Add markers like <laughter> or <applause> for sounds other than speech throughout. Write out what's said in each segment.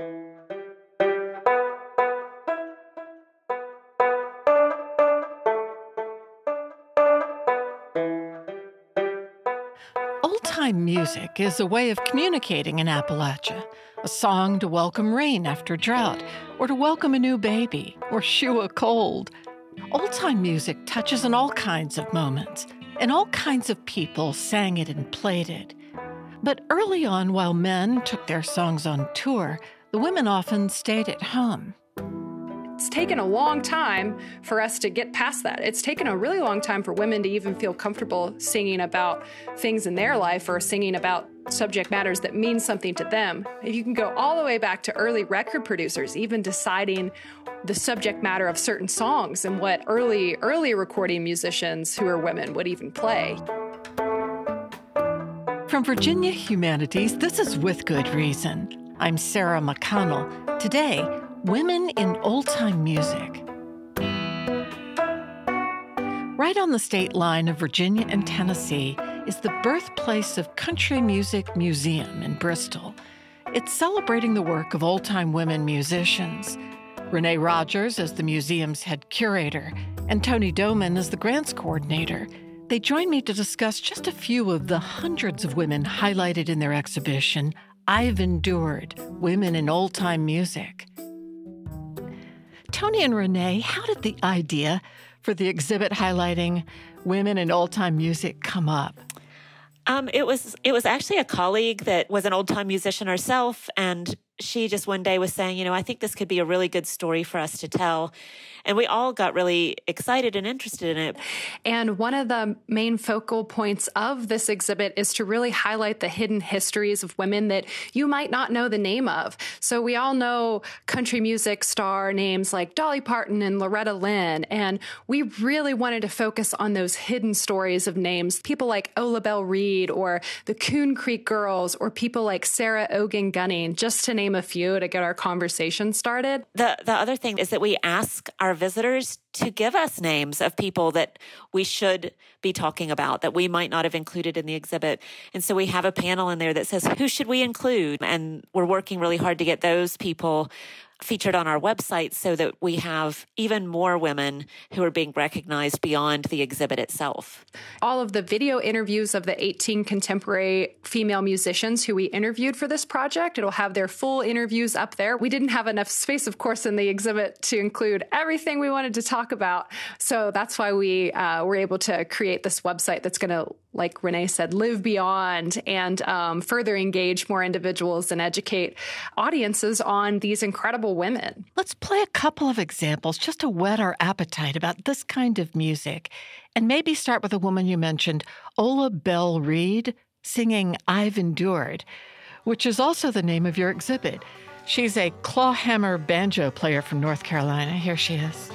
Old time music is a way of communicating in Appalachia. A song to welcome rain after drought, or to welcome a new baby, or shoo a cold. Old time music touches on all kinds of moments, and all kinds of people sang it and played it. But early on, while men took their songs on tour, the women often stayed at home. It's taken a long time for us to get past that. It's taken a really long time for women to even feel comfortable singing about things in their life or singing about subject matters that mean something to them. If you can go all the way back to early record producers, even deciding the subject matter of certain songs and what early early recording musicians who are women would even play. From Virginia Humanities, this is With Good Reason. I'm Sarah McConnell. Today, Women in Old Time Music. Right on the state line of Virginia and Tennessee is the birthplace of Country Music Museum in Bristol. It's celebrating the work of old time women musicians. Rene Rodgers is the museum's head curator, and Toni Doman is the grants coordinator. They join me to discuss just a few of the hundreds of women highlighted in their exhibition, I've Endured Women in Old Time Music. Toni and Rene, how did the idea for the exhibit highlighting women in old time music come up? Um, it was it was actually a colleague that was an old time musician herself, and she just one day was saying, you know, I think this could be a really good story for us to tell. And we all got really excited and interested in it. And one of the main focal points of this exhibit is to really highlight the hidden histories of women that you might not know the name of. So we all know country music star names like Dolly Parton and Loretta Lynn. And we really wanted to focus on those hidden stories of names, people like Ola Belle Reed or the Coon Creek Girls or people like Sarah Ogan Gunning, just to name a few to get our conversation started. The the other thing is that we ask our visitors to give us names of people that we should be talking about that we might not have included in the exhibit. And so we have a panel in there that says, who should we include? And we're working really hard to get those people featured on our website so that we have even more women who are being recognized beyond the exhibit itself. All of the video interviews of the 18 contemporary female musicians who we interviewed for this project, it'll have their full interviews up there. We didn't have enough space, of course, in the exhibit to include everything we wanted to talk about. So that's why we uh, were able to create this website that's going to like Rene said, live beyond and um, further engage more individuals and educate audiences on these incredible women. Let's play a couple of examples just to whet our appetite about this kind of music. And maybe start with a woman you mentioned, Ola Belle Reed, singing I've Endured, which is also the name of your exhibit. She's a clawhammer banjo player from North Carolina. Here she is.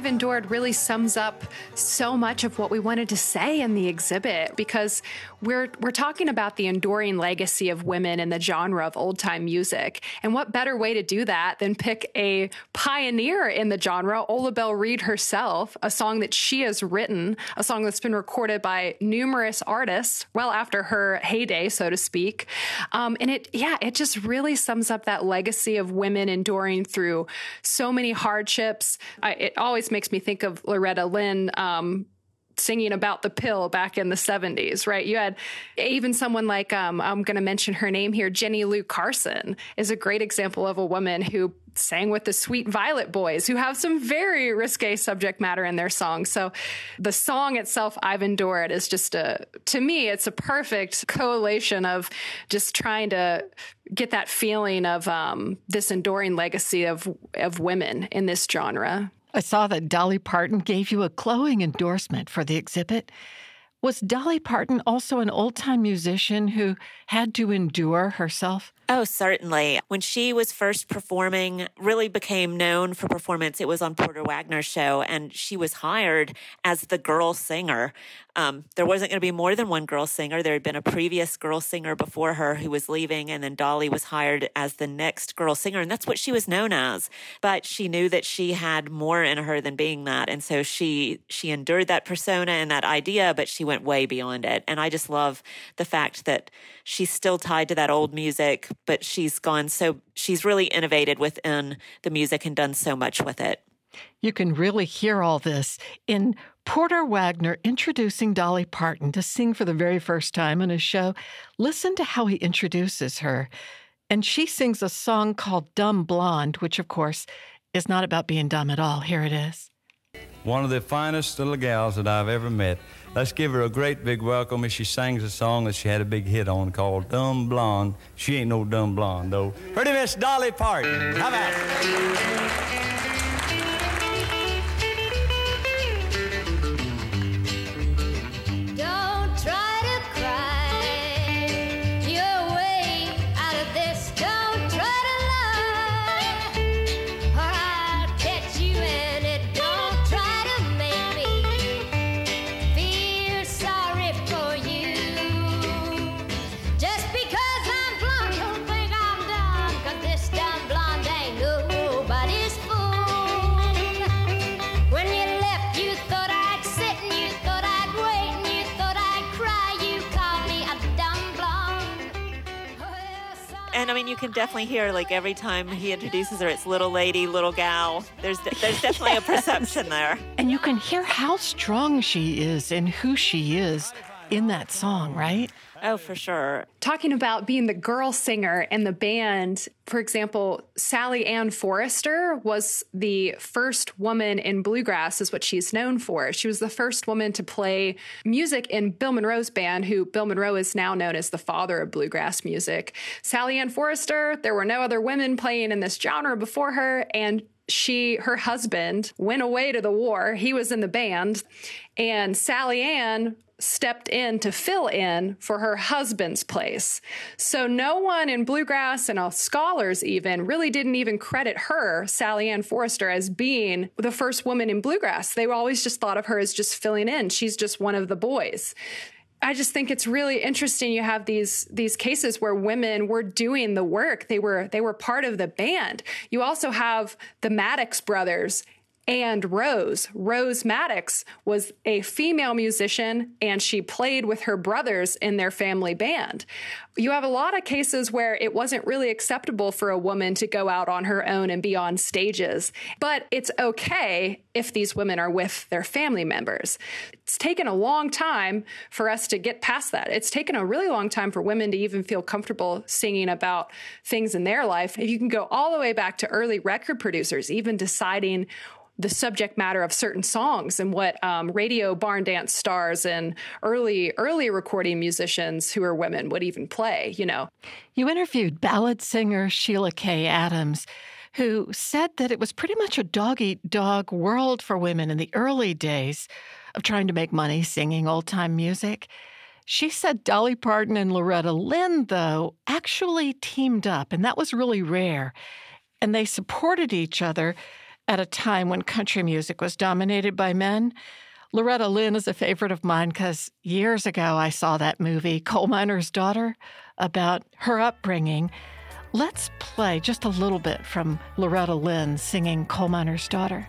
I've endured really sums up so much of what we wanted to say in the exhibit because we're we're talking about the enduring legacy of women in the genre of old time music. And what better way to do that than pick a pioneer in the genre, Ola Belle Reed herself, a song that she has written, a song that's been recorded by numerous artists well after her heyday, so to speak. Um, and it, yeah, it just really sums up that legacy of women enduring through so many hardships. I, it always makes me think of Loretta Lynn. Um, singing about the pill back in the 70s, right? You had even someone like, um, I'm going to mention her name here, Jenny Lou Carson is a great example of a woman who sang with the Sweet Violet Boys, who have some very risque subject matter in their songs. So the song itself, I've Endured, is just a, to me, it's a perfect collation of just trying to get that feeling of um, this enduring legacy of, of women in this genre. I saw that Dolly Parton gave you a glowing endorsement for the exhibit. Was Dolly Parton also an old time musician who had to endure herself? Oh, certainly. When she was first performing, really became known for performance, it was on Porter Wagoner's show, and she was hired as the girl singer. Um, there wasn't going to be more than one girl singer. There had been a previous girl singer before her who was leaving, and then Dolly was hired as the next girl singer, and that's what she was known as. But she knew that she had more in her than being that, and so she she endured that persona and that idea, but she went way beyond it. And I just love the fact that she's still tied to that old music but she's gone so she's really innovated within the music and done so much with it. You can really hear all this in Porter Wagoner introducing Dolly Parton to sing for the very first time in his show. Listen to how he introduces her. And she sings a song called Dumb Blonde, which, of course, is not about being dumb at all. Here it is. One of the finest little gals that I've ever met. Let's give her a great big welcome as she sings a song that she had a big hit on called Dumb Blonde. She ain't no dumb blonde, though. Pretty Miss Dolly Parton. How about it? You can definitely hear like every time he introduces her, it's little lady, little gal. There's there's definitely a <laughs> perception there, and you can hear how strong she is and who she is in that song, right? Oh, for sure. Talking about being the girl singer in the band, for example, Sally Ann Forrester was the first woman in bluegrass, is what she's known for. She was the first woman to play music in Bill Monroe's band, who Bill Monroe is now known as the father of bluegrass music. Sally Ann Forrester, there were no other women playing in this genre before her, and she her husband went away to the war he was in the band and sally ann stepped in to fill in for her husband's place. So no one in bluegrass and all scholars even really didn't even credit her, Sally Ann Forrester, as being the first woman in bluegrass. They always just thought of her as just filling in. She's just one of the boys. I just think it's really interesting you have these these cases where women were doing the work. They were they were part of the band. You also have the Maddox brothers and Rose. Rose Maddox was a female musician and she played with her brothers in their family band. You have a lot of cases where it wasn't really acceptable for a woman to go out on her own and be on stages, but it's okay if these women are with their family members. It's taken a long time for us to get past that. It's taken a really long time for women to even feel comfortable singing about things in their life. If you can go all the way back to early record producers, even deciding the subject matter of certain songs and what um, radio barn dance stars and early early recording musicians who are women would even play you know? You interviewed ballad singer Sheila Kay Adams who said that it was pretty much a dog eat dog world for women in the early days of trying to make money singing old time music. She said Dolly Parton and Loretta Lynn, though, actually teamed up, and that was really rare. And they supported each other at a time when country music was dominated by men. Loretta Lynn is a favorite of mine because years ago I saw that movie, Coal Miner's Daughter, about her upbringing. Let's play just a little bit from Loretta Lynn singing Coal Miner's Daughter.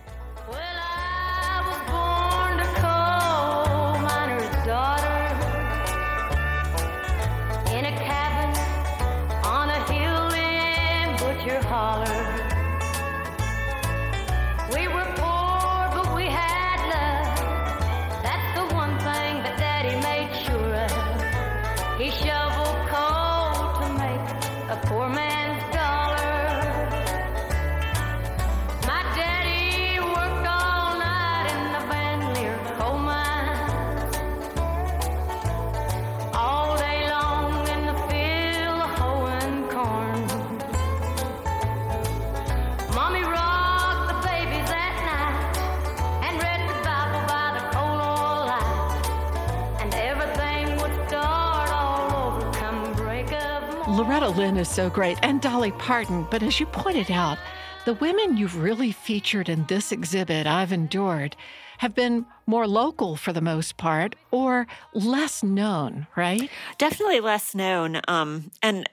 Lynn is so great, and Dolly Parton. But as you pointed out, the women you've really featured in this exhibit I've endured have been more local for the most part or less known, right? Definitely less known. Um, and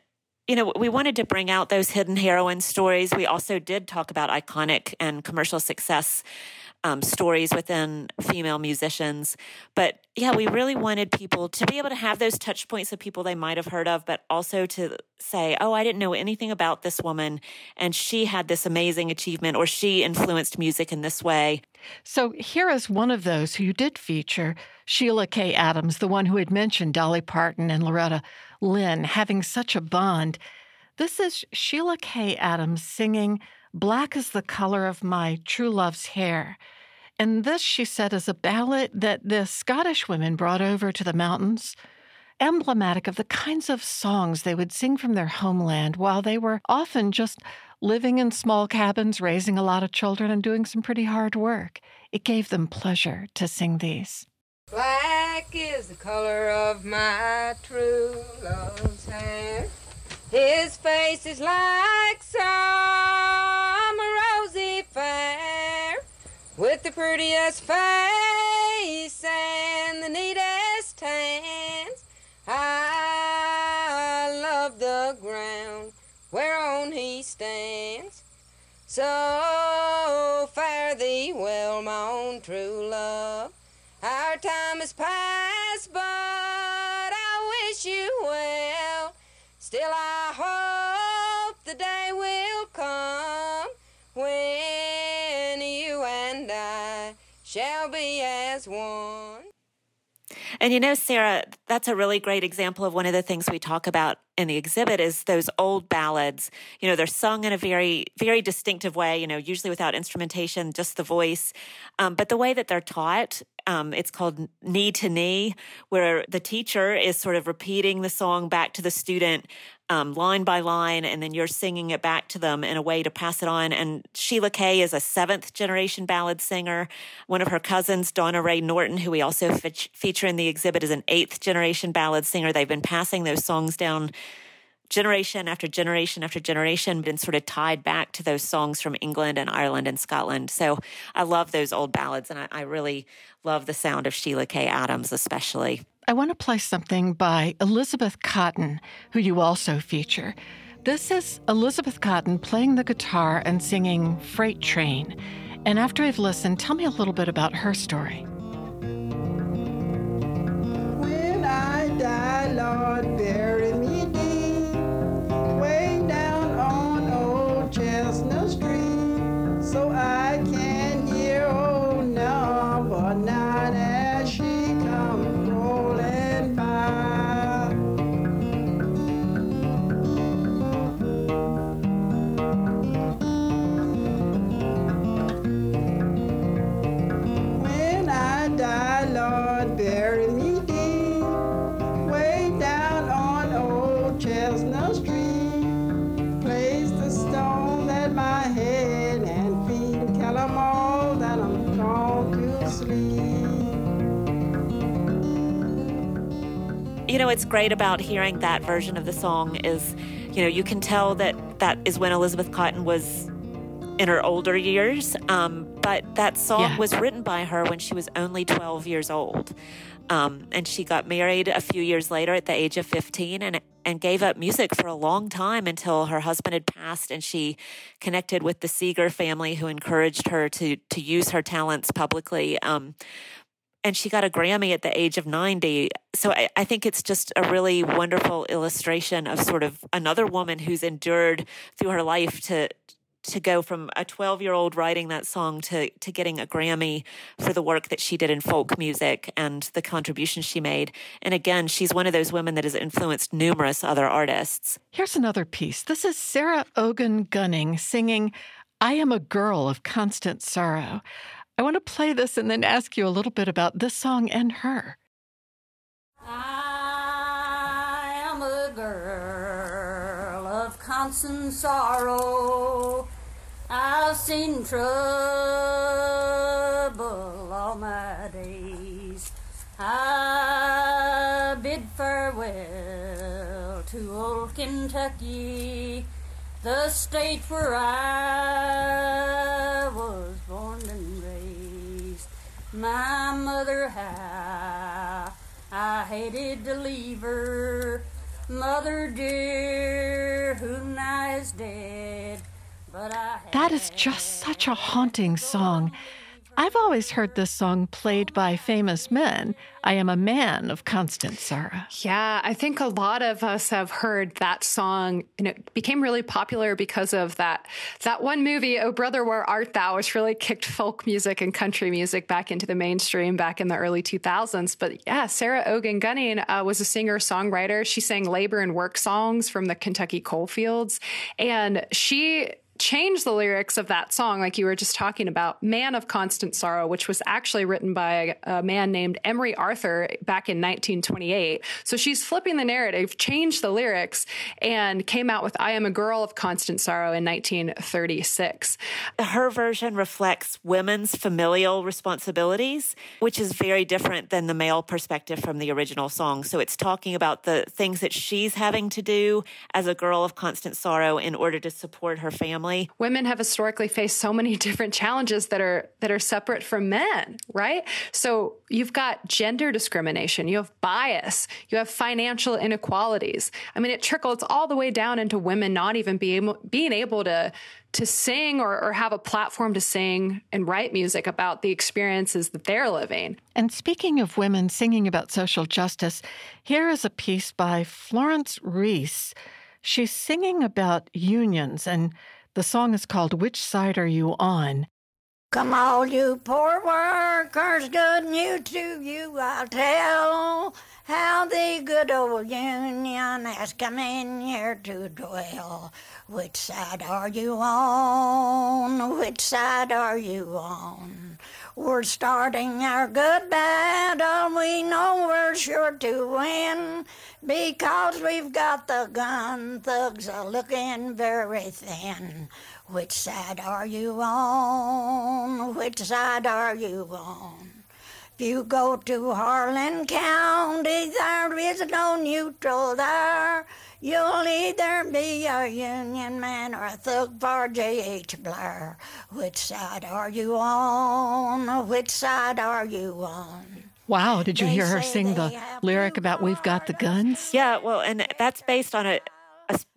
you know, we wanted to bring out those hidden heroine stories. We also did talk about iconic and commercial success um, stories within female musicians. But yeah, we really wanted people to be able to have those touch points of people they might have heard of, but also to say, oh, I didn't know anything about this woman, and she had this amazing achievement, or she influenced music in this way. So here is one of those who you did feature Sheila Kay Adams, the one who had mentioned Dolly Parton and Loretta Lynn having such a bond. This is Sheila Kay Adams singing Black is the color of my true love's hair. And this, she said, is a ballad that the Scottish women brought over to the mountains, emblematic of the kinds of songs they would sing from their homeland while they were often just living in small cabins, raising a lot of children, and doing some pretty hard work. It gave them pleasure to sing these. Black is the color of my true love's hair. His face is like summer with the prettiest face and the neatest hands. I love the ground whereon he stands. So And you know, Sarah, that's a really great example of one of the things we talk about in the exhibit is those old ballads. You know, they're sung in a very, very distinctive way, you know, usually without instrumentation, just the voice. Um, but the way that they're taught um, it's called Knee to Knee, where the teacher is sort of repeating the song back to the student um, line by line, and then you're singing it back to them in a way to pass it on. And Sheila Kay is a seventh generation ballad singer. One of her cousins, Donna Ray Norton, who we also fe- feature in the exhibit, is an eighth generation ballad singer. They've been passing those songs down generation after generation after generation been sort of tied back to those songs from England and Ireland and Scotland. So I love those old ballads, and I, I really love the sound of Sheila Kay Adams, especially. I want to play something by Elizabeth Cotten, who you also feature. This is Elizabeth Cotten playing the guitar and singing Freight Train. And after I've listened, tell me a little bit about her story. Great about hearing that version of the song is, you know, you can tell that that is when Elizabeth Cotten was in her older years. Um, but that song yeah. was written by her when she was only 12 years old. Um, and she got married a few years later at the age of 15 and, and gave up music for a long time until her husband had passed and she connected with the Seeger family who encouraged her to, to use her talents publicly. Um, and she got a Grammy at the age of 90. So I, I, think it's just a really wonderful illustration of sort of another woman who's endured through her life to to go from a 12 year old writing that song to to getting a Grammy for the work that she did in folk music and the contributions she made. And again, she's one of those women that has influenced numerous other artists. Here's another piece. This is Sarah Ogan Gunning singing I Am a Girl of Constant Sorrow. I want to play this and then ask you a little bit about this song and her. I am a girl of constant sorrow. I've seen trouble all my days. I bid farewell to old Kentucky, the state where I was. My mother, how I hated to leave her. Mother dear, who now is dead. But I That is just such a haunting song. I've always heard this song played by famous men. I am a man of constant sorrow. Yeah, I think a lot of us have heard that song and it became really popular because of that that one movie, Oh Brother Where Art Thou, which really kicked folk music and country music back into the mainstream back in the early 2000s. But yeah, Sarah Ogan Gunning uh, was a singer-songwriter. She sang labor and work songs from the Kentucky coal fields and she changed the lyrics of that song, like you were just talking about, Man of Constant Sorrow, which was actually written by a man named Emry Arthur back in 1928. So she's flipping the narrative, changed the lyrics, and came out with I Am a Girl of Constant Sorrow in 1936. Her version reflects women's familial responsibilities, which is very different than the male perspective from the original song. So it's talking about the things that she's having to do as a girl of constant sorrow in order to support her family. Women have historically faced so many <laughs> different challenges that are that are separate from men, right? So you've got gender discrimination, you have bias, you have financial inequalities. I mean, it trickles all the way down into women not even being able, being able to to sing or, or have a platform to sing and write music about the experiences that they're living. And speaking of women singing about social justice, here is a piece by Florence Reese. She's singing about unions, and the song is called Which Side Are You On? Come all you poor workers, good news to you I'll tell how the good old union has come in here to dwell. Which side are you on? Which side are you on? We're starting our good battle. We know we're sure to win because we've got the gun thugs are looking very thin. Which side are you on? Which side are you on? If you go to Harlan County, there is no neutral there. You'll either be a Union man or a thug for J.H. Blair. Which side are you on? Which side are you on? Wow, did you They hear her sing the lyric about We've Got the Guns? Yeah, well, and that's based on a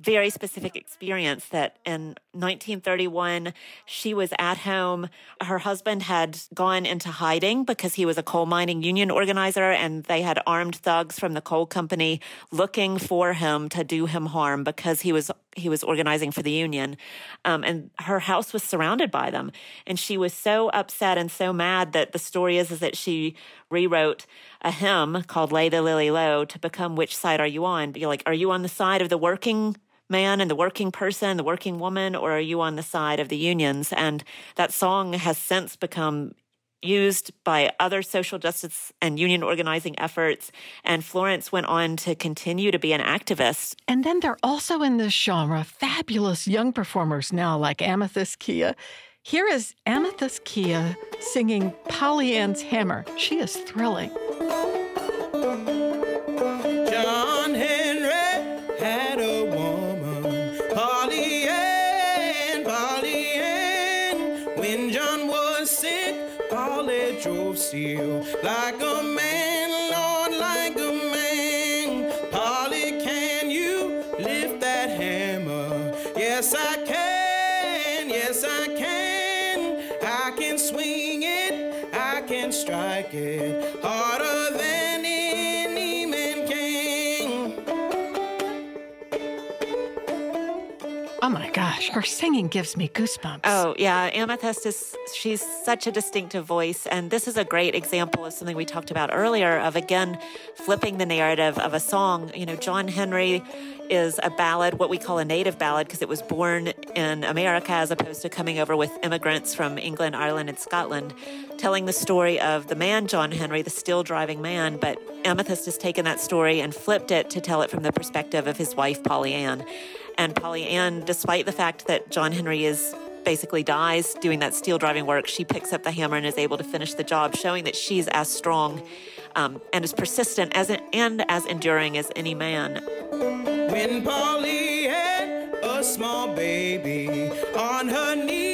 very specific experience that in 1931, she was at home. Her husband had gone into hiding because he was a coal mining union organizer, and they had armed thugs from the coal company looking for him to do him harm because he was he was organizing for the union. Um, and her house was surrounded by them. And she was so upset and so mad that the story is, is that she rewrote a hymn called Lay the Lily Low to become Which Side Are You On? You're like, are you on the side of the working man and the working person, the working woman, or are you on the side of the unions? And that song has since become used by other social justice and union organizing efforts. And Florence went on to continue to be an activist. And then they're also in this genre fabulous young performers now, like Amythyst Kiah. Here is Amythyst Kiah singing Polly Ann's Hammer. She is thrilling. Steel like her singing gives me goosebumps. Oh, yeah. Amythyst is, she's such a distinctive voice. And this is a great example of something we talked about earlier of, again, flipping the narrative of a song. You know, John Henry is a ballad, what we call a native ballad, because it was born in America as opposed to coming over with immigrants from England, Ireland, and Scotland, telling the story of the man, John Henry, the still driving man. But Amythyst has taken that story and flipped it to tell it from the perspective of his wife, Polly Ann. And Polly Ann, despite the fact that John Henry is basically dies doing that steel driving work, she picks up the hammer and is able to finish the job, showing that she's as strong um, and as persistent as and as enduring as any man. when Polly had a small baby on her knee,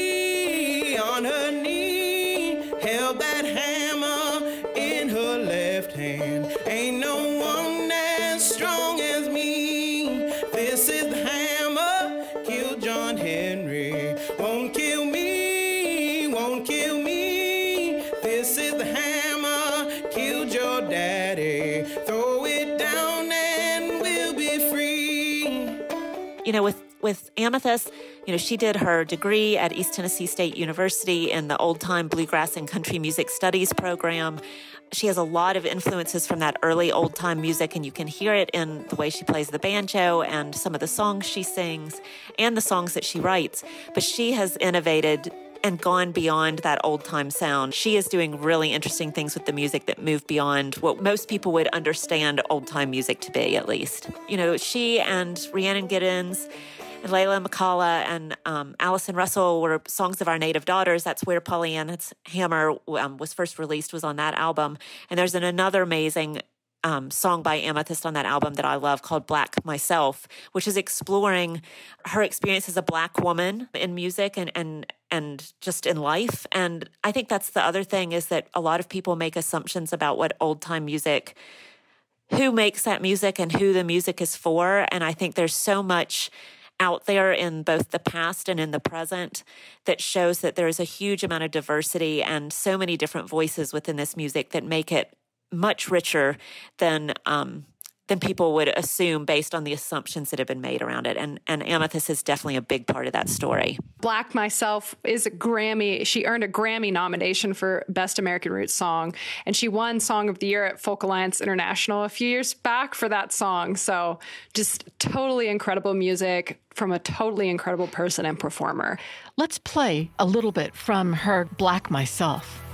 you know, with with Amythyst, you know, she did her degree at East Tennessee State University in the old time bluegrass and country music studies program. She has a lot of influences from that early old time music, and you can hear it in the way she plays the banjo and some of the songs she sings and the songs that she writes. But she has innovated and gone beyond that old time sound. She is doing really interesting things with the music that move beyond what most people would understand old time music to be, at least. You know, she and Rhiannon Giddens and Leyla McCalla and um, Allison Russell were songs of our native daughters. That's where Polly Ann's Hammer um, was first released, was on that album. And there's an, another amazing um, song by Amythyst on that album that I love called Black Myself, which is exploring her experience as a black woman in music and, and, and just in life. And I think that's the other thing is that a lot of people make assumptions about what old time music who makes that music and who the music is for. And I think there's so much out there in both the past and in the present that shows that there's a huge amount of diversity and so many different voices within this music that make it much richer than um, than people would assume based on the assumptions that have been made around it. And and Amythyst is definitely a big part of that story. Black Myself is a Grammy. She earned a Grammy nomination for Best American Roots Song, and she won Song of the Year at Folk Alliance International a few years back for that song. So just totally incredible music from a totally incredible person and performer. Let's play a little bit from her Black Myself.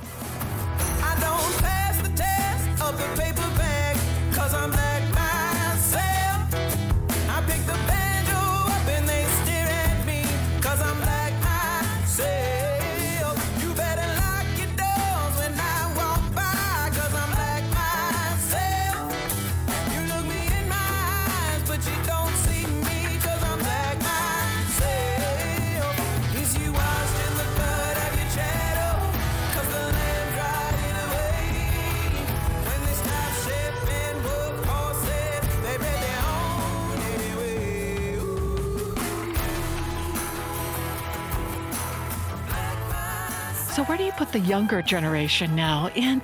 So where do you put the younger generation now in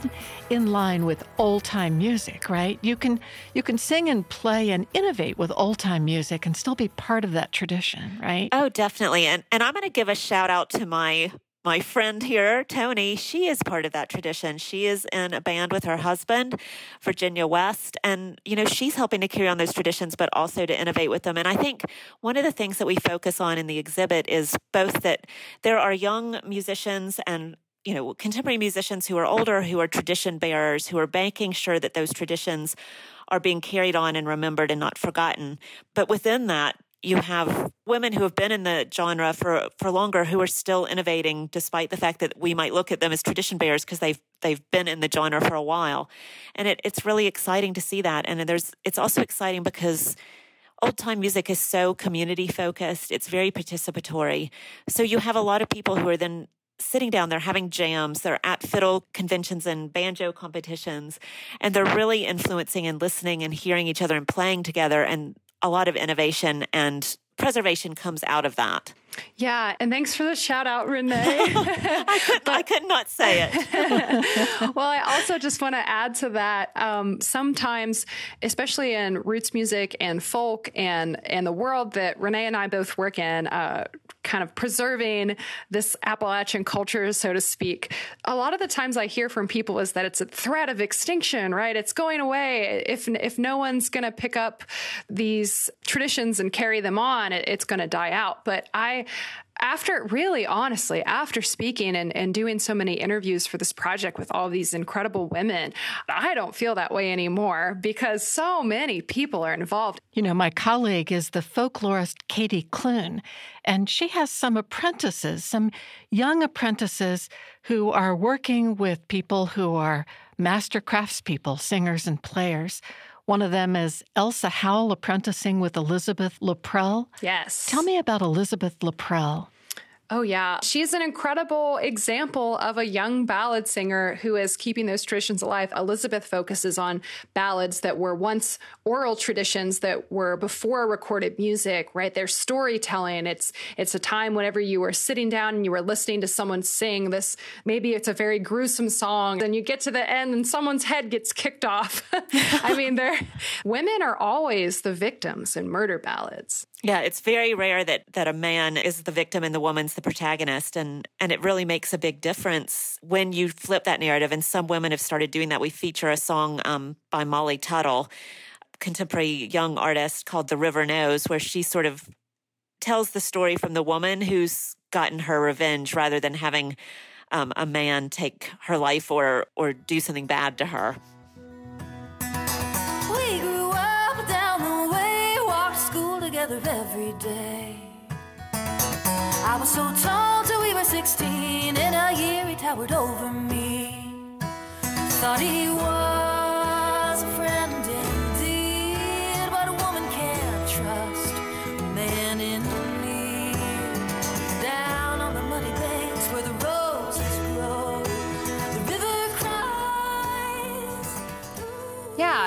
in line with old time music, right? You can you can sing and play and innovate with old time music and still be part of that tradition, right? Oh, definitely. And and I'm going to give a shout out to my my friend here, Toni. She is part of that tradition. She is in a band with her husband, Virginia West, and you know, she's helping to carry on those traditions but also to innovate with them. And I think one of the things that we focus on in the exhibit is both that there are young musicians and you know, contemporary musicians who are older, who are tradition bearers, who are making sure that those traditions are being carried on and remembered and not forgotten. But within that, you have women who have been in the genre for for longer who are still innovating despite the fact that we might look at them as tradition bearers because they've they've been in the genre for a while. And it, it's really exciting to see that. And there's it's also exciting because old time music is so community focused. It's very participatory. So you have a lot of people who are then sitting down, they're having jams, they're at fiddle conventions and banjo competitions, and they're really influencing and listening and hearing each other and playing together. And a lot of innovation and preservation comes out of that. Yeah, and thanks for the shout out, Rene. <laughs> I could I <laughs> could not say it. <laughs> well, I also just want to add to that. Um, sometimes, especially in roots music and folk and and the world that Rene and I both work in, uh, kind of preserving this Appalachian culture, so to speak. A lot of the times I hear from people is that it's a threat of extinction, right? It's going away. If if no one's going to pick up these traditions and carry them on, it, it's going to die out. But I after really honestly after speaking and, and doing so many interviews for this project with all these incredible women i don't feel that way anymore because so many people are involved You know, my colleague is the folklorist Katie Clune, and she has some apprentices, some young apprentices who are working with people who are master craftspeople, singers and players. One of them is Elsa Howell apprenticing with Elizabeth LaPrelle. Yes. Tell me about Elizabeth LaPrelle. Oh, yeah. She's an incredible example of a young ballad singer who is keeping those traditions alive. Elizabeth focuses on ballads that were once oral traditions that were before recorded music, right? They're storytelling. It's it's a time whenever you were sitting down and you were listening to someone sing this, maybe it's a very gruesome song, and you get to the end and someone's head gets kicked off. <laughs> I mean, women are always the victims in murder ballads. Yeah, it's very rare that that a man is the victim and the woman's the protagonist and and it really makes a big difference when you flip that narrative and some women have started doing that. We feature a song um, by Molly Tuttle, contemporary young artist called The River Knows where she sort of tells the story from the woman who's gotten her revenge rather than having um, a man take her life or or do something bad to her. Together every day. I was so tall till we were 16. In a year, he towered over me. Thought he was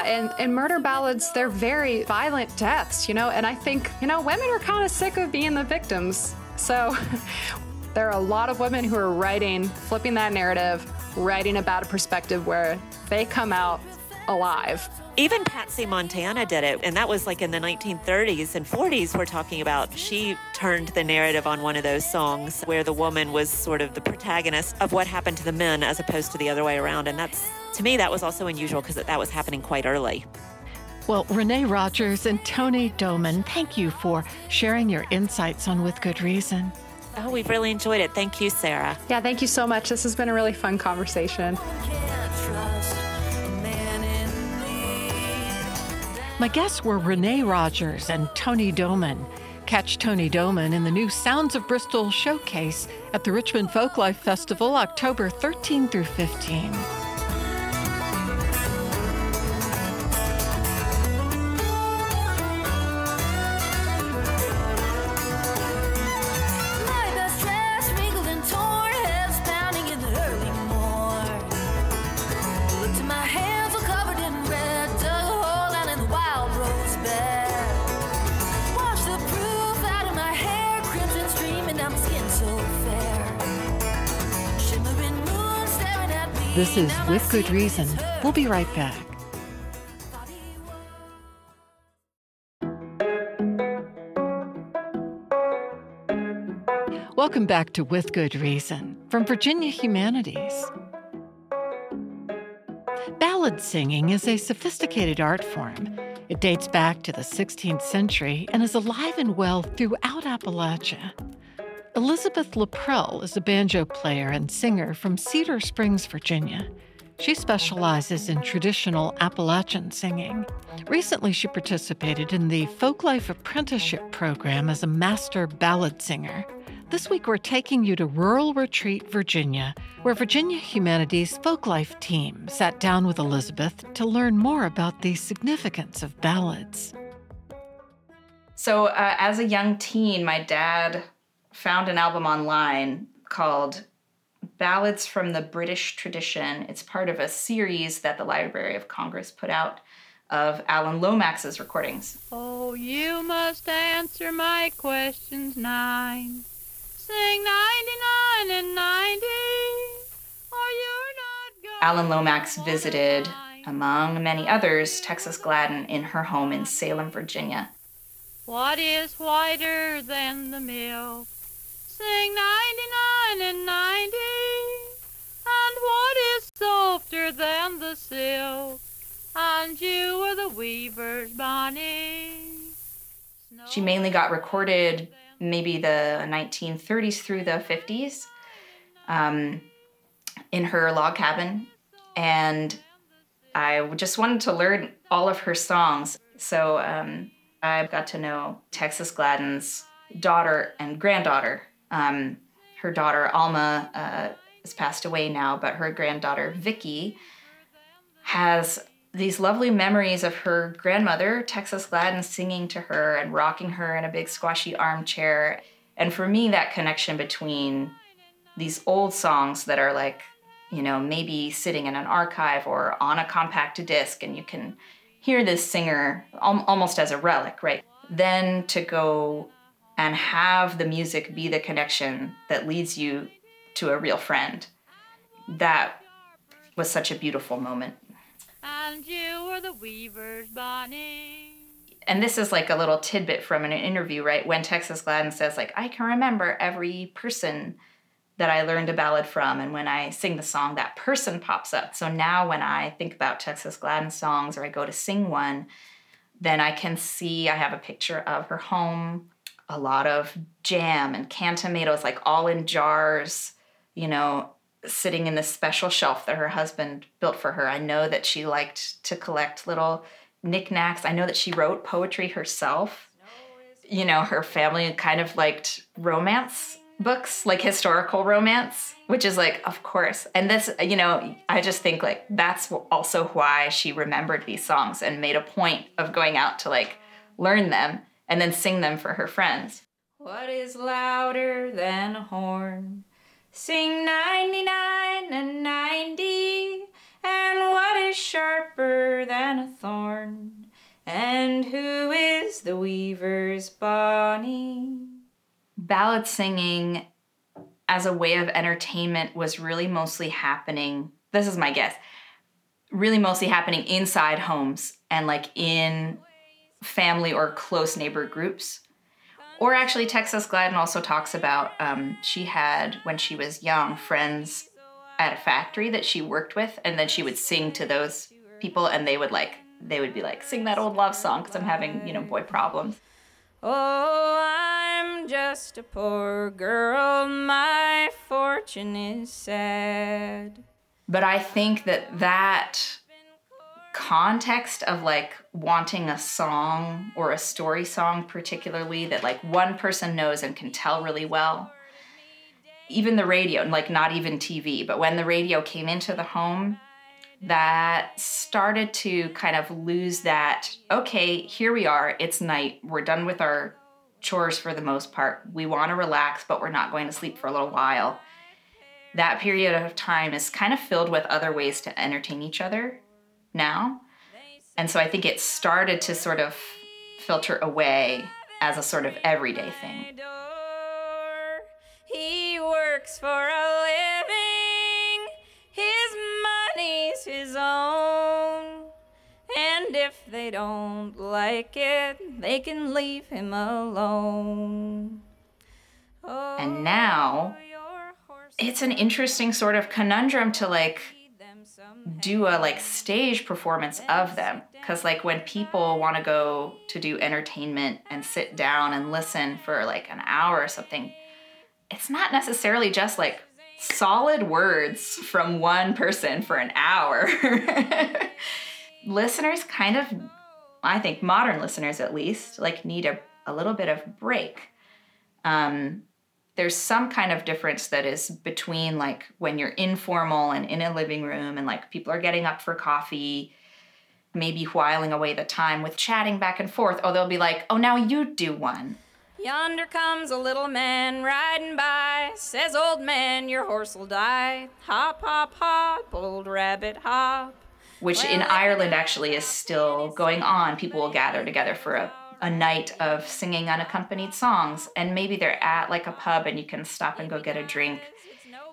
and, and murder ballads, they're very violent deaths, you know, and I think, you know, women are kind of sick of being the victims. So <laughs> there are a lot of women who are writing, flipping that narrative, writing about a perspective where they come out alive. Even Patsy Montana did it, and that was like in the 1930s and 40s. We're talking about she turned the narrative on one of those songs where the woman was sort of the protagonist of what happened to the men as opposed to the other way around. And that's, to me, that was also unusual because that was happening quite early. Well, Rene Rodgers and Toni Doman, thank you for sharing your insights on With Good Reason. Oh, we've really enjoyed it. Thank you, Sarah. Yeah, thank you so much. This has been a really fun conversation. My guests were Rene Rodgers and Toni Doman. Catch Toni Doman in the new Sounds of Bristol showcase at the Richmond Folklife Festival October 13 through 15. This is With Good Reason. We'll be right back. Welcome back to With Good Reason from Virginia Humanities. Ballad singing is a sophisticated art form. It dates back to the 16th century and is alive and well throughout Appalachia. Elizabeth LaPrelle is a banjo player and singer from Cedar Springs, Virginia. She specializes in traditional Appalachian singing. Recently, she participated in the Folklife Apprenticeship Program as a master ballad singer. This week, we're taking you to Rural Retreat, Virginia, where Virginia Humanities Folklife team sat down with Elizabeth to learn more about the significance of ballads. So, uh, as a young teen, my dad found an album online called Ballads from the British Tradition. It's part of a series that the Library of Congress put out of Alan Lomax's recordings. Oh, you must answer my questions nine. Sing 99 and 90, or you're not going Alan Lomax visited, among many others, Texas Gladden in her home in Salem, Virginia. What is whiter than the milk? Sing 99 and 90. And what is softer than the silk? And you were the weaver's bonny. She mainly got recorded maybe the 1930s through the 50s um, in her log cabin. And I just wanted to learn all of her songs. So um, I got to know Texas Gladden's daughter and granddaughter. Um, her daughter, Alma, uh, has passed away now, but her granddaughter, Vicky, has these lovely memories of her grandmother, Texas Gladden, singing to her and rocking her in a big squashy armchair. And for me, that connection between these old songs that are like, you know, maybe sitting in an archive or on a compact disc, and you can hear this singer al- almost as a relic, right? Then to go and have the music be the connection that leads you to a real friend. That was such a beautiful moment. And you were the weaver's Bonnie. And this is like a little tidbit from an interview, right? When Texas Gladden says, like, I can remember every person that I learned a ballad from, and when I sing the song, that person pops up. So now when I think about Texas Gladden songs or I go to sing one, then I can see I have a picture of her home, a lot of jam and canned tomatoes, like all in jars, you know, sitting in this special shelf that her husband built for her. I know that she liked to collect little knickknacks. I know that she wrote poetry herself. You know, her family kind of liked romance books, like historical romance, which is like, of course. And this, you know, I just think like that's also why she remembered these songs and made a point of going out to like learn them and then sing them for her friends. What is louder than a horn? Sing 99 and 90. And what is sharper than a thorn? And who is the weaver's Bonnie? Ballad singing as a way of entertainment was really mostly happening. This is my guess. Really mostly happening inside homes and like in family or close neighbor groups. Or actually, Texas Gladden also talks about um, she had, when she was young, friends at a factory that she worked with, and then she would sing to those people, and they would like, they would be like, sing that old love song because I'm having, you know, boy problems. Oh, I'm just a poor girl, my fortune is sad. But I think that that context of like wanting a song or a story song particularly that like one person knows and can tell really well. Even the radio and like not even tv but when the radio came into the home that started to kind of lose that okay here we are it's night we're done with our chores for the most part. We want to relax but we're not going to sleep for a little while. That period of time is kind of filled with other ways to entertain each other now. And so I think it started to sort of filter away as a sort of everyday thing. He works for a living, his money's his own. And if they don't like it, they can leave him alone. And now oh, it's an interesting sort of conundrum to like do a like stage performance of them. Because like when people want to go to do entertainment and sit down and listen for like an hour or something it's not necessarily just like solid words from one person for an hour. <laughs> Listeners kind of i think modern listeners at least like need a, a little bit of break. Um, there's some kind of difference that is between like when you're informal and in a living room and like people are getting up for coffee maybe whiling away the time with chatting back and forth oh they'll be like oh now you do one Yonder comes a little man riding by. Says, Old man, your horse will die. Hop, hop, hop, old rabbit, hop. which in ireland actually is still going on people will gather together for a, a night of singing unaccompanied songs and maybe they're at like a pub and you can stop and go get a drink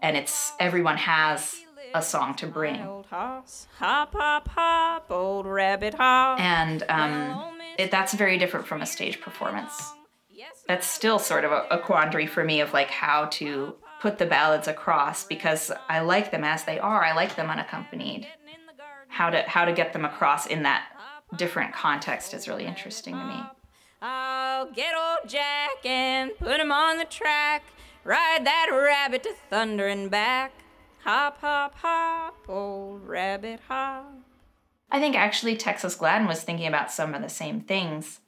and it's everyone has a song to bring. Old horse, hop, hop, hop, old rabbit, hop. and um, it, that's very different from a stage performance. That's still sort of a, a quandary for me of like how to put the ballads across because i like them as they are. I like them unaccompanied. How to how to get them across in that different context is really interesting to me I'll get old Jack and put him on the track. Ride that rabbit to thunder and back. Hop, hop, hop, old rabbit, hop. I think actually Texas Gladden was thinking about some of the same things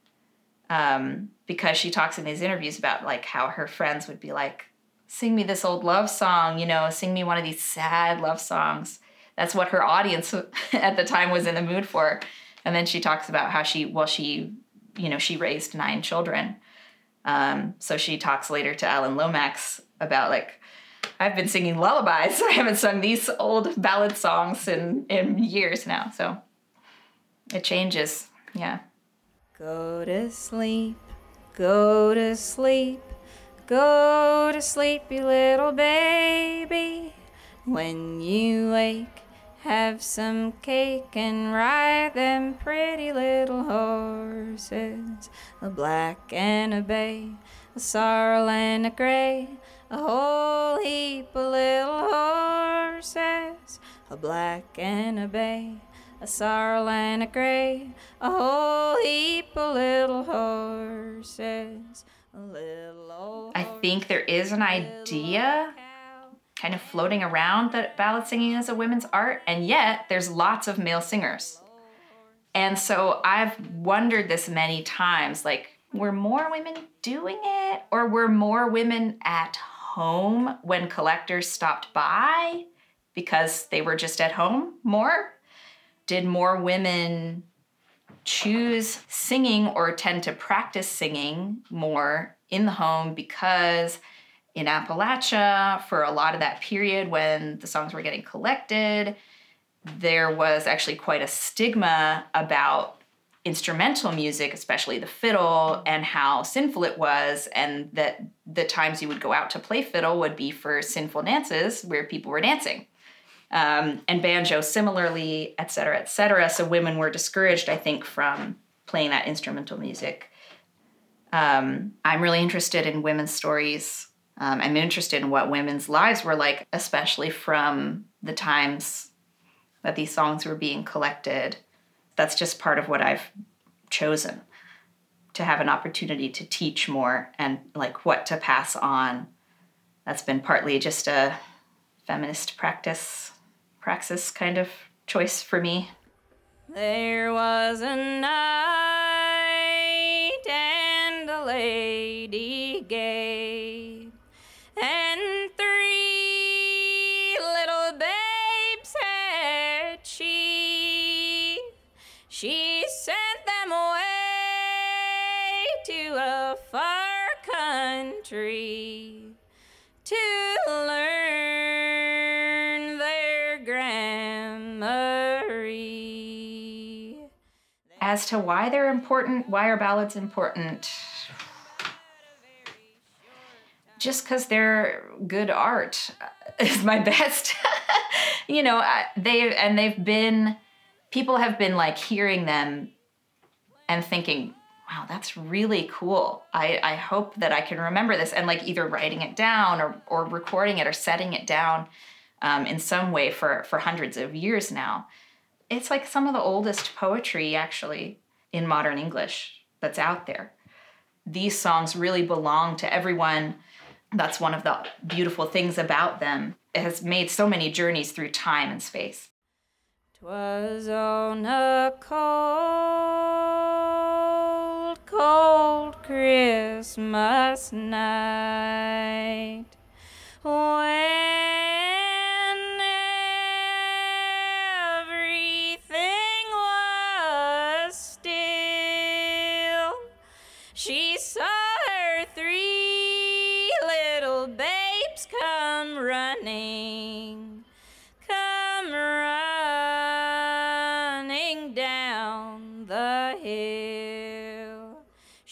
um, because she talks in these interviews about like how her friends would be like, sing me this old love song, you know, sing me one of these sad love songs that's what her audience <laughs> at the time was in the mood for. And then she talks about how she, well, she, you know, she raised nine children. Um, so she talks later to Alan Lomax about like, I've been singing lullabies. <laughs> I haven't sung these old ballad songs in, in years now. So it changes. Yeah. Go to sleep, go to sleep, go to sleep, you little baby. When you wake, have some cake and ride them pretty little horses, a black and a bay, a sorrel and a gray, a whole heap of little horses, a black and a bay, a sorrel and a gray, a whole heap of little horses, a little I think there is an idea kind of floating around that ballad singing is a women's art, and yet there's lots of male singers. And so I've wondered this many times like, were more women doing it, or were more women at home when collectors stopped by because they were just at home more? Did more women choose singing or tend to practice singing more in the home because in Appalachia, for a lot of that period when the songs were getting collected, there was actually quite a stigma about instrumental music, especially the fiddle, and how sinful it was, and that the times you would go out to play fiddle would be for sinful dances where people were dancing. Um, and banjo similarly, et cetera, et cetera. So women were discouraged, I think, from playing that instrumental music. Um, I'm really interested in women's stories. Um, I'm interested in what women's lives were like, especially from the times that these songs were being collected. That's just part of what I've chosen to have an opportunity to teach more and like what to pass on. That's been partly just a feminist practice, praxis kind of choice for me. There was a night and a lady gave, She sent them away to a far country to learn their grammary. As to why they're important, why are ballads important? Just because they're good art <laughs> is my best. <laughs> you know, I- they and they've been people have been like hearing them and thinking, wow, that's really cool. I, I hope that I can remember this and like either writing it down or, or recording it or setting it down um, in some way for, for hundreds of years now. It's like some of the oldest poetry actually in modern English that's out there. These songs really belong to everyone. That's one of the beautiful things about them. It has made so many journeys through time and space. Twas on a cold, cold Christmas night when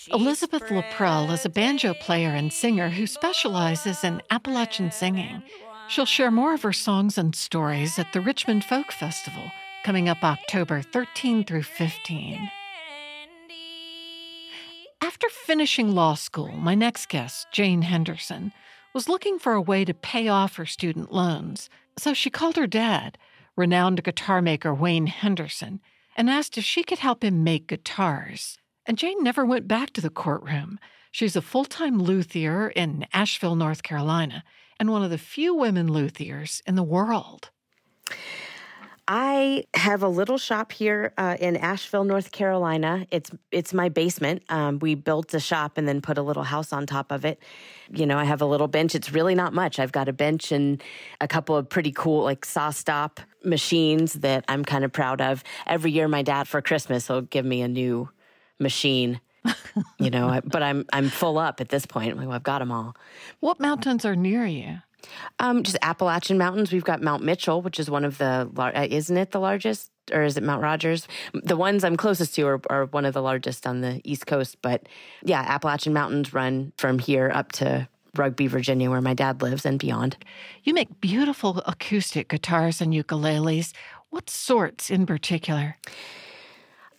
Elizabeth LaPrelle is a banjo player and singer who specializes in Appalachian singing. She'll share more of her songs and stories at the Richmond Folk Festival coming up October 13 through 15. After finishing law school, my next guest, Jayne Henderson, was looking for a way to pay off her student loans. So she called her dad, renowned guitar maker Wayne Henderson, and asked if she could help him make guitars. And Jayne never went back to the courtroom. She's a full time luthier in Asheville, North Carolina, and one of the few women luthiers in the world. I have a little shop here uh, in Asheville, North Carolina. It's it's my basement. Um, we built a shop and then put a little house on top of it. You know, I have a little bench. It's really not much. I've got a bench and a couple of pretty cool like SawStop machines that I'm kind of proud of. Every year, my dad for Christmas will give me a new machine. you know, I, but I'm I'm full up at this point. Like, well, I've got them all. What mountains are near you? Um, just Appalachian Mountains. We've got Mount Mitchell, which is one of the, lar- uh, isn't it the largest? Or is it Mount Rogers? The ones I'm closest to are, are one of the largest on the East Coast. But yeah, Appalachian Mountains run from here up to Rugby, Virginia, where my dad lives, and beyond. You make beautiful acoustic guitars and ukuleles. What sorts in particular?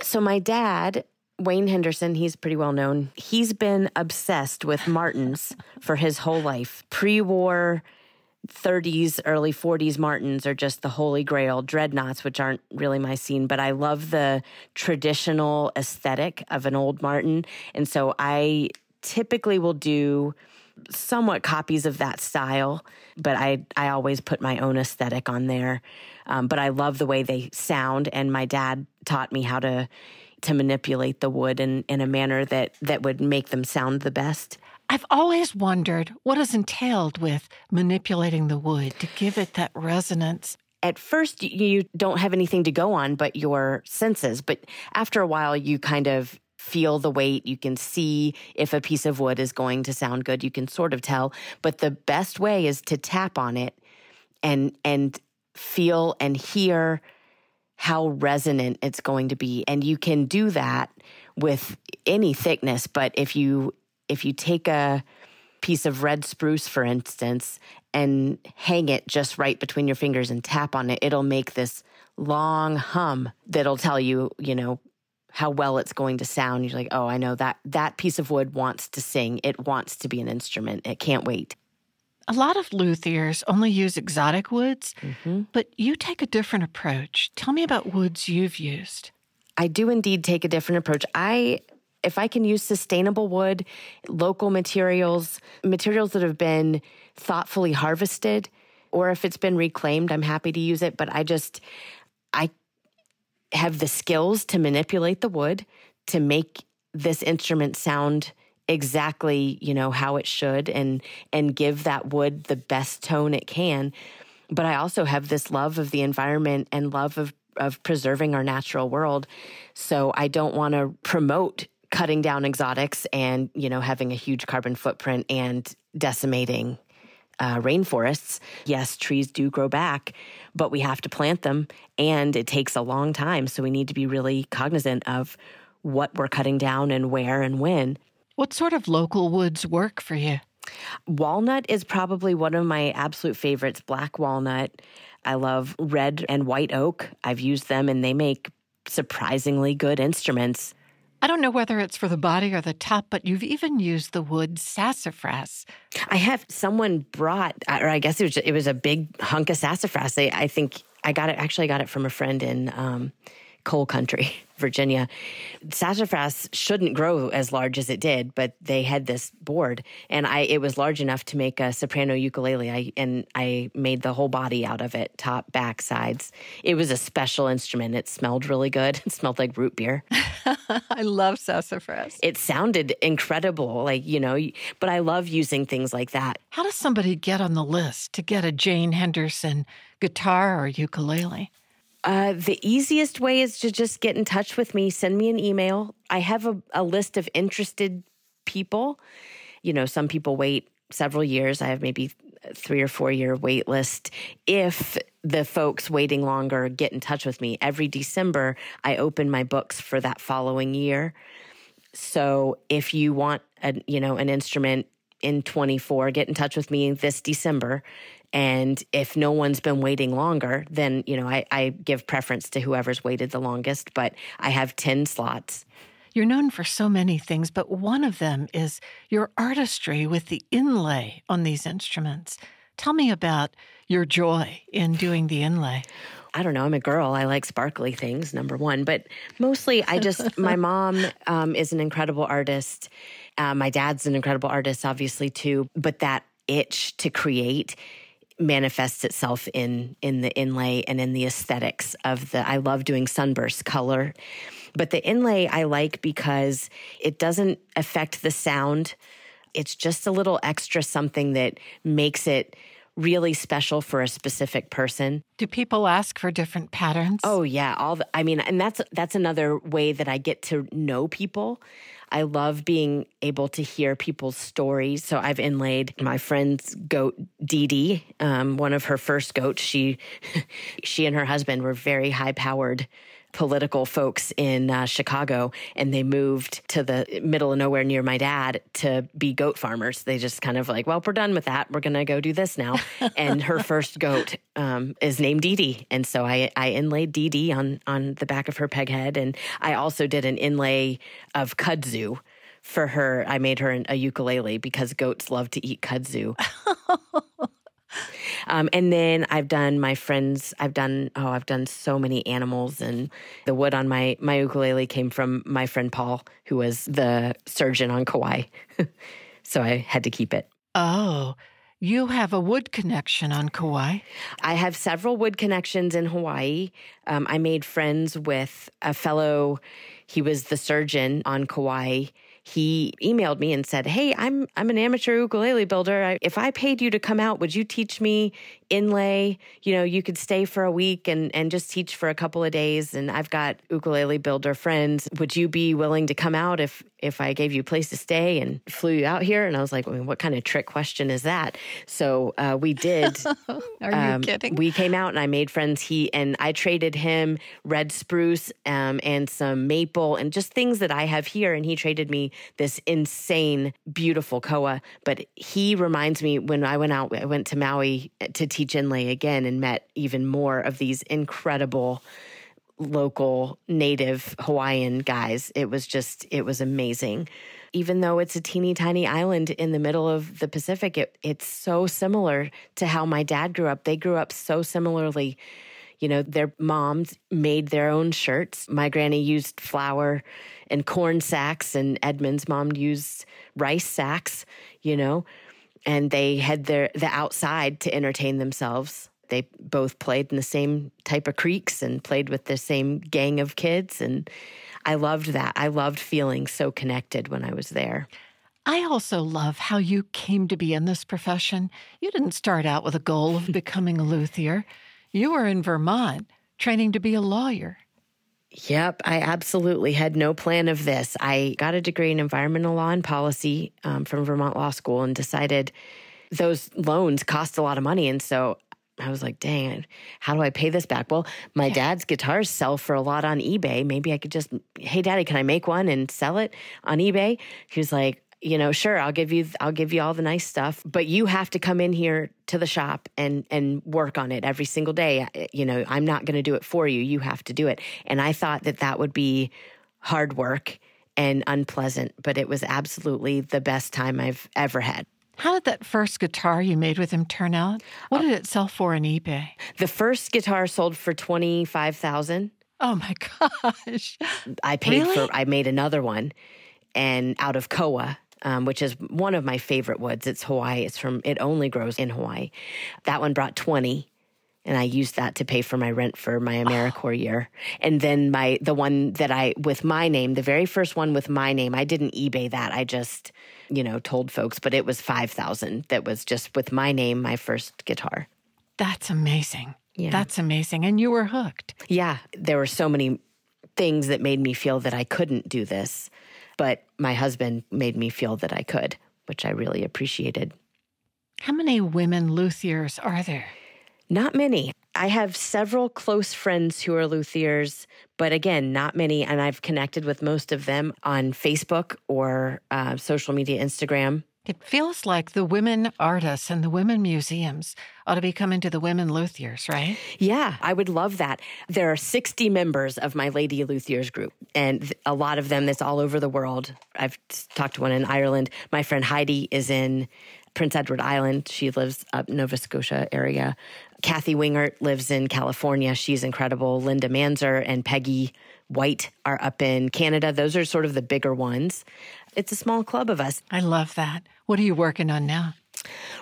So my dad, Wayne Henderson, he's pretty well known. He's been obsessed with Martins for his whole life. Pre-war 30s, early 40s Martins are just the holy grail. Dreadnoughts, which aren't really my scene, but I love the traditional aesthetic of an old Martin. And so I typically will do somewhat copies of that style, but I I always put my own aesthetic on there. Um, but I love the way they sound, and my dad taught me how to to manipulate the wood in, in a manner that that would make them sound the best. I've always wondered what is entailed with manipulating the wood to give it that resonance. At first, you don't have anything to go on but your senses, but after a while, you kind of feel the weight. You can see if a piece of wood is going to sound good. You can sort of tell, but the best way is to tap on it and and feel and hear how resonant it's going to be. And you can do that with any thickness, but if you if you take a piece of red spruce for instance and hang it just right between your fingers and tap on it, it'll make this long hum that'll tell you, you know, how well it's going to sound. You're like, oh, I know that that piece of wood wants to sing. It wants to be an instrument. It can't wait. A lot of luthiers only use exotic woods, Mm-hmm. but you take a different approach. Tell me about woods you've used. I do indeed take a different approach. I if I can use sustainable wood, local materials, materials that have been thoughtfully harvested, or if it's been reclaimed, I'm happy to use it. But I just, I have the skills to manipulate the wood to make this instrument sound exactly, you know, how it should and and give that wood the best tone it can. But I also have this love of the environment and love of of preserving our natural world. So I don't want to promote cutting down exotics and, you know, having a huge carbon footprint and decimating uh, rainforests. Yes, trees do grow back, but we have to plant them and it takes a long time. So we need to be really cognizant of what we're cutting down and where and when. What sort of local woods work for you? Walnut is probably one of my absolute favorites. Black walnut. I love red and white oak. I've used them and they make surprisingly good instruments. I don't know whether it's for the body or the top, but you've even used the wood sassafras. I have someone brought, or I guess it was it was a big hunk of sassafras. I, I think I got it. Actually, I got it from a friend in um, coal country, <laughs> Virginia. Sassafras shouldn't grow as large as it did, but they had this board, and I it was large enough to make a soprano ukulele. I and I made the whole body out of it, top, back, sides. It was a special instrument. It smelled really good. <laughs> It smelled like root beer. <laughs> I love sassafras. It sounded incredible, like you know. But I love using things like that. How does somebody get on the list to get a Jayne Henderson guitar or ukulele? Uh, the easiest way is to just get in touch with me. Send me an email. I have a, a list of interested people. You know, some people wait several years. I have maybe three or four year wait list. If the folks waiting longer get in touch with me, every December I open my books for that following year. So if you want a you know an instrument in 24, get in touch with me this December. And if no one's been waiting longer, then you know I, I give preference to whoever's waited the longest. But I have 10 slots. You're known for so many things, but one of them is your artistry with the inlay on these instruments. Tell me about your joy in doing the inlay. I don't know. I'm a girl. I like sparkly things, number one. But mostly, I just, my <laughs> mom um, is an incredible artist. Uh, my dad's an incredible artist, obviously, too. But that itch to create manifests itself in in the inlay and in the aesthetics of the I love doing sunburst color. But the inlay I like because it doesn't affect the sound. It's just a little extra something that makes it really special for a specific person. Do people ask for different patterns? Oh yeah, all the, I mean and that's that's another way that I get to know people. I love being able to hear people's stories. So I've inlaid my friend's goat Dee Dee, um, one of her first goats. She <laughs> she and her husband were very high powered political folks in uh, Chicago, and they moved to the middle of nowhere near my dad to be goat farmers. They just kind of like, well, we're done with that. We're going to go do this now. <laughs> and her first goat um, is named Dee Dee, and so I, I inlaid Dee Dee on on the back of her peg head, and I also did an inlay of kudzu. For her, I made her an, a ukulele because goats love to eat kudzu. <laughs> Um, and then I've done my friends. I've done oh, I've done so many animals, and the wood on my my ukulele came from my friend Paul, who was the surgeon on Kauai. <laughs> so I had to keep it. Oh, you have a wood connection on Kauai. I have several wood connections in Hawaii. Um, I made friends with a fellow. He was the surgeon on Kauai he emailed me and said, "Hey, I'm I'm an amateur ukulele builder. If I paid you to come out, would you teach me inlay? You know, you could stay for a week and and just teach for a couple of days. And I've got ukulele builder friends. Would you be willing to come out if if I gave you a place to stay and flew you out here?" And I was like, I mean, "What kind of trick question is that?" So uh, we did. <laughs> Are you kidding? We came out and I made friends. He and I traded him red spruce um, and some maple and just things that I have here, and he traded me this insane, beautiful koa. But he reminds me when I went out, I went to Maui to teach inlay again and met even more of these incredible local native Hawaiian guys. It was just, it was amazing. Even though it's a teeny tiny island in the middle of the Pacific, it, it's so similar to how my dad grew up. They grew up so similarly. You know, their moms made their own shirts. My granny used flour and corn sacks, and Edmund's mom used rice sacks, you know, and they had their the outside to entertain themselves. They both played in the same type of creeks and played with the same gang of kids. And I loved that. I loved feeling so connected when I was there. I also love how you came to be in this profession. You didn't start out with a goal of <laughs> becoming a luthier. You were in Vermont training to be a lawyer. Yep, I absolutely had no plan of this. I got a degree in environmental law and policy um, from Vermont Law School and decided those loans cost a lot of money. And so I was like, dang how do I pay this back? Well, my yeah. dad's guitars sell for a lot on eBay. Maybe I could just, hey, daddy, can I make one and sell it on eBay? He was like, you know, sure, I'll give you I'll give you all the nice stuff, but you have to come in here to the shop and and work on it every single day. You know, I'm not going to do it for you. You have to do it. And I thought that that would be hard work and unpleasant, but it was absolutely the best time I've ever had. How did that first guitar you made with him turn out? What uh, did it sell for on eBay? The first guitar sold for 25,000. Oh my <laughs> gosh. I paid really? for I made another one and out of koa um, which is one of my favorite woods. It's Hawaii. It's from, it only grows in Hawaii. That one brought 20 and I used that to pay for my rent for my AmeriCorps oh. year. And then my, the one that I, with my name, the very first one with my name, I didn't eBay that. I just, you know, told folks, but it was 5,000 that was just with my name, my first guitar. That's amazing. Yeah. That's amazing. And you were hooked. Yeah. There were so many things that made me feel that I couldn't do this but my husband made me feel that I could, which I really appreciated. How many women luthiers are there? Not many. I have several close friends who are luthiers, but again, not many. And I've connected with most of them on Facebook or uh, social media, Instagram. It feels like the women artists and the women museums ought to be coming to the women luthiers, right? Yeah, I would love that. There are 60 members of my Lady Luthiers group, and a lot of them that's all over the world. I've talked to one in Ireland. My friend Heidi is in Prince Edward Island. She lives up Nova Scotia area. Kathy Wingert lives in California. She's incredible. Linda Manzer and Peggy White are up in Canada. Those are sort of the bigger ones. It's a small club of us. I love that. What are you working on now?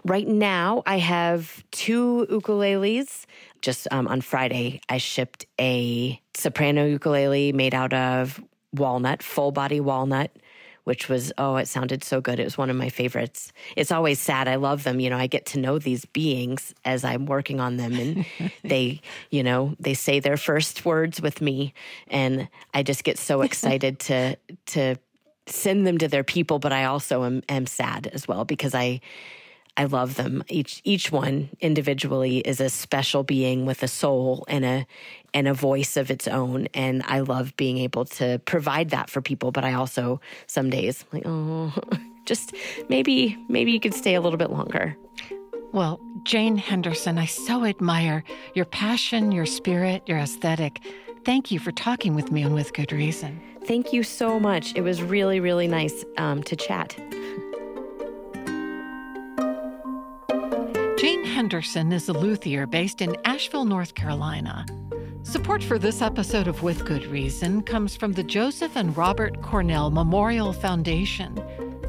Right now, I have two ukuleles. Just um, on Friday, I shipped a soprano ukulele made out of walnut, full body walnut, which was, oh, it sounded so good. It was one of my favorites. It's always sad. I love them. You know, I get to know these beings as I'm working on them, and <laughs> they, you know, they say their first words with me, and I just get so <laughs> excited to, to, send them to their people but i also am, am sad as well because i I love them. Each each one individually is a special being with a soul and a and a voice of its own. And I love being able to provide that for people. But I also some days like, oh, <laughs> just maybe maybe you could stay a little bit longer. Well, Jayne Henderson, I so admire your passion, your spirit, your aesthetic. Thank you for talking with me and with good reason. Thank you so much. It was really, really nice um, to chat. Jayne Henderson is a luthier based in Asheville, North Carolina. Support for this episode of With Good Reason comes from the Joseph and Robert Cornell Memorial Foundation.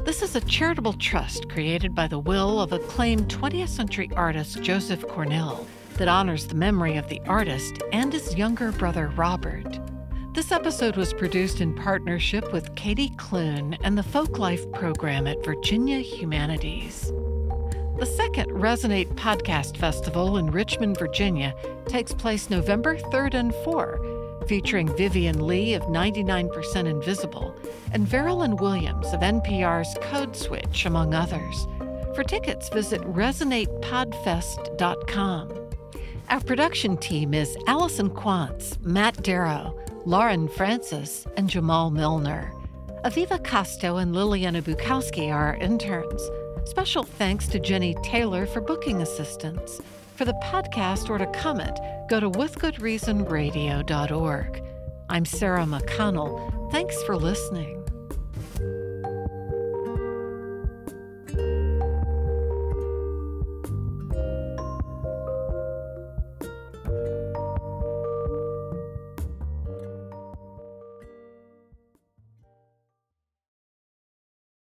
This is a charitable trust created by the will of acclaimed 20th century artist Joseph Cornell that honors the memory of the artist and his younger brother Robert. This episode was produced in partnership with Katy Clune and the Folklife program at Virginia Humanities. The second Resonate Podcast Festival in Richmond, Virginia takes place November 3rd and 4th, featuring Vivian Le of 99% Invisible and Verilyn Williams of NPR's Code Switch, among others. For tickets, visit resonatepodfest.com. Our production team is Allison Quantz, Matt Darrow, Lauren Francis, and Jamal Milner. Aviva Costo and Liliana Bukowski are our interns. Special thanks to Jenny Taylor for booking assistance. For the podcast or to comment, go to withgoodreasonradio.org. I'm Sarah McConnell. Thanks for listening.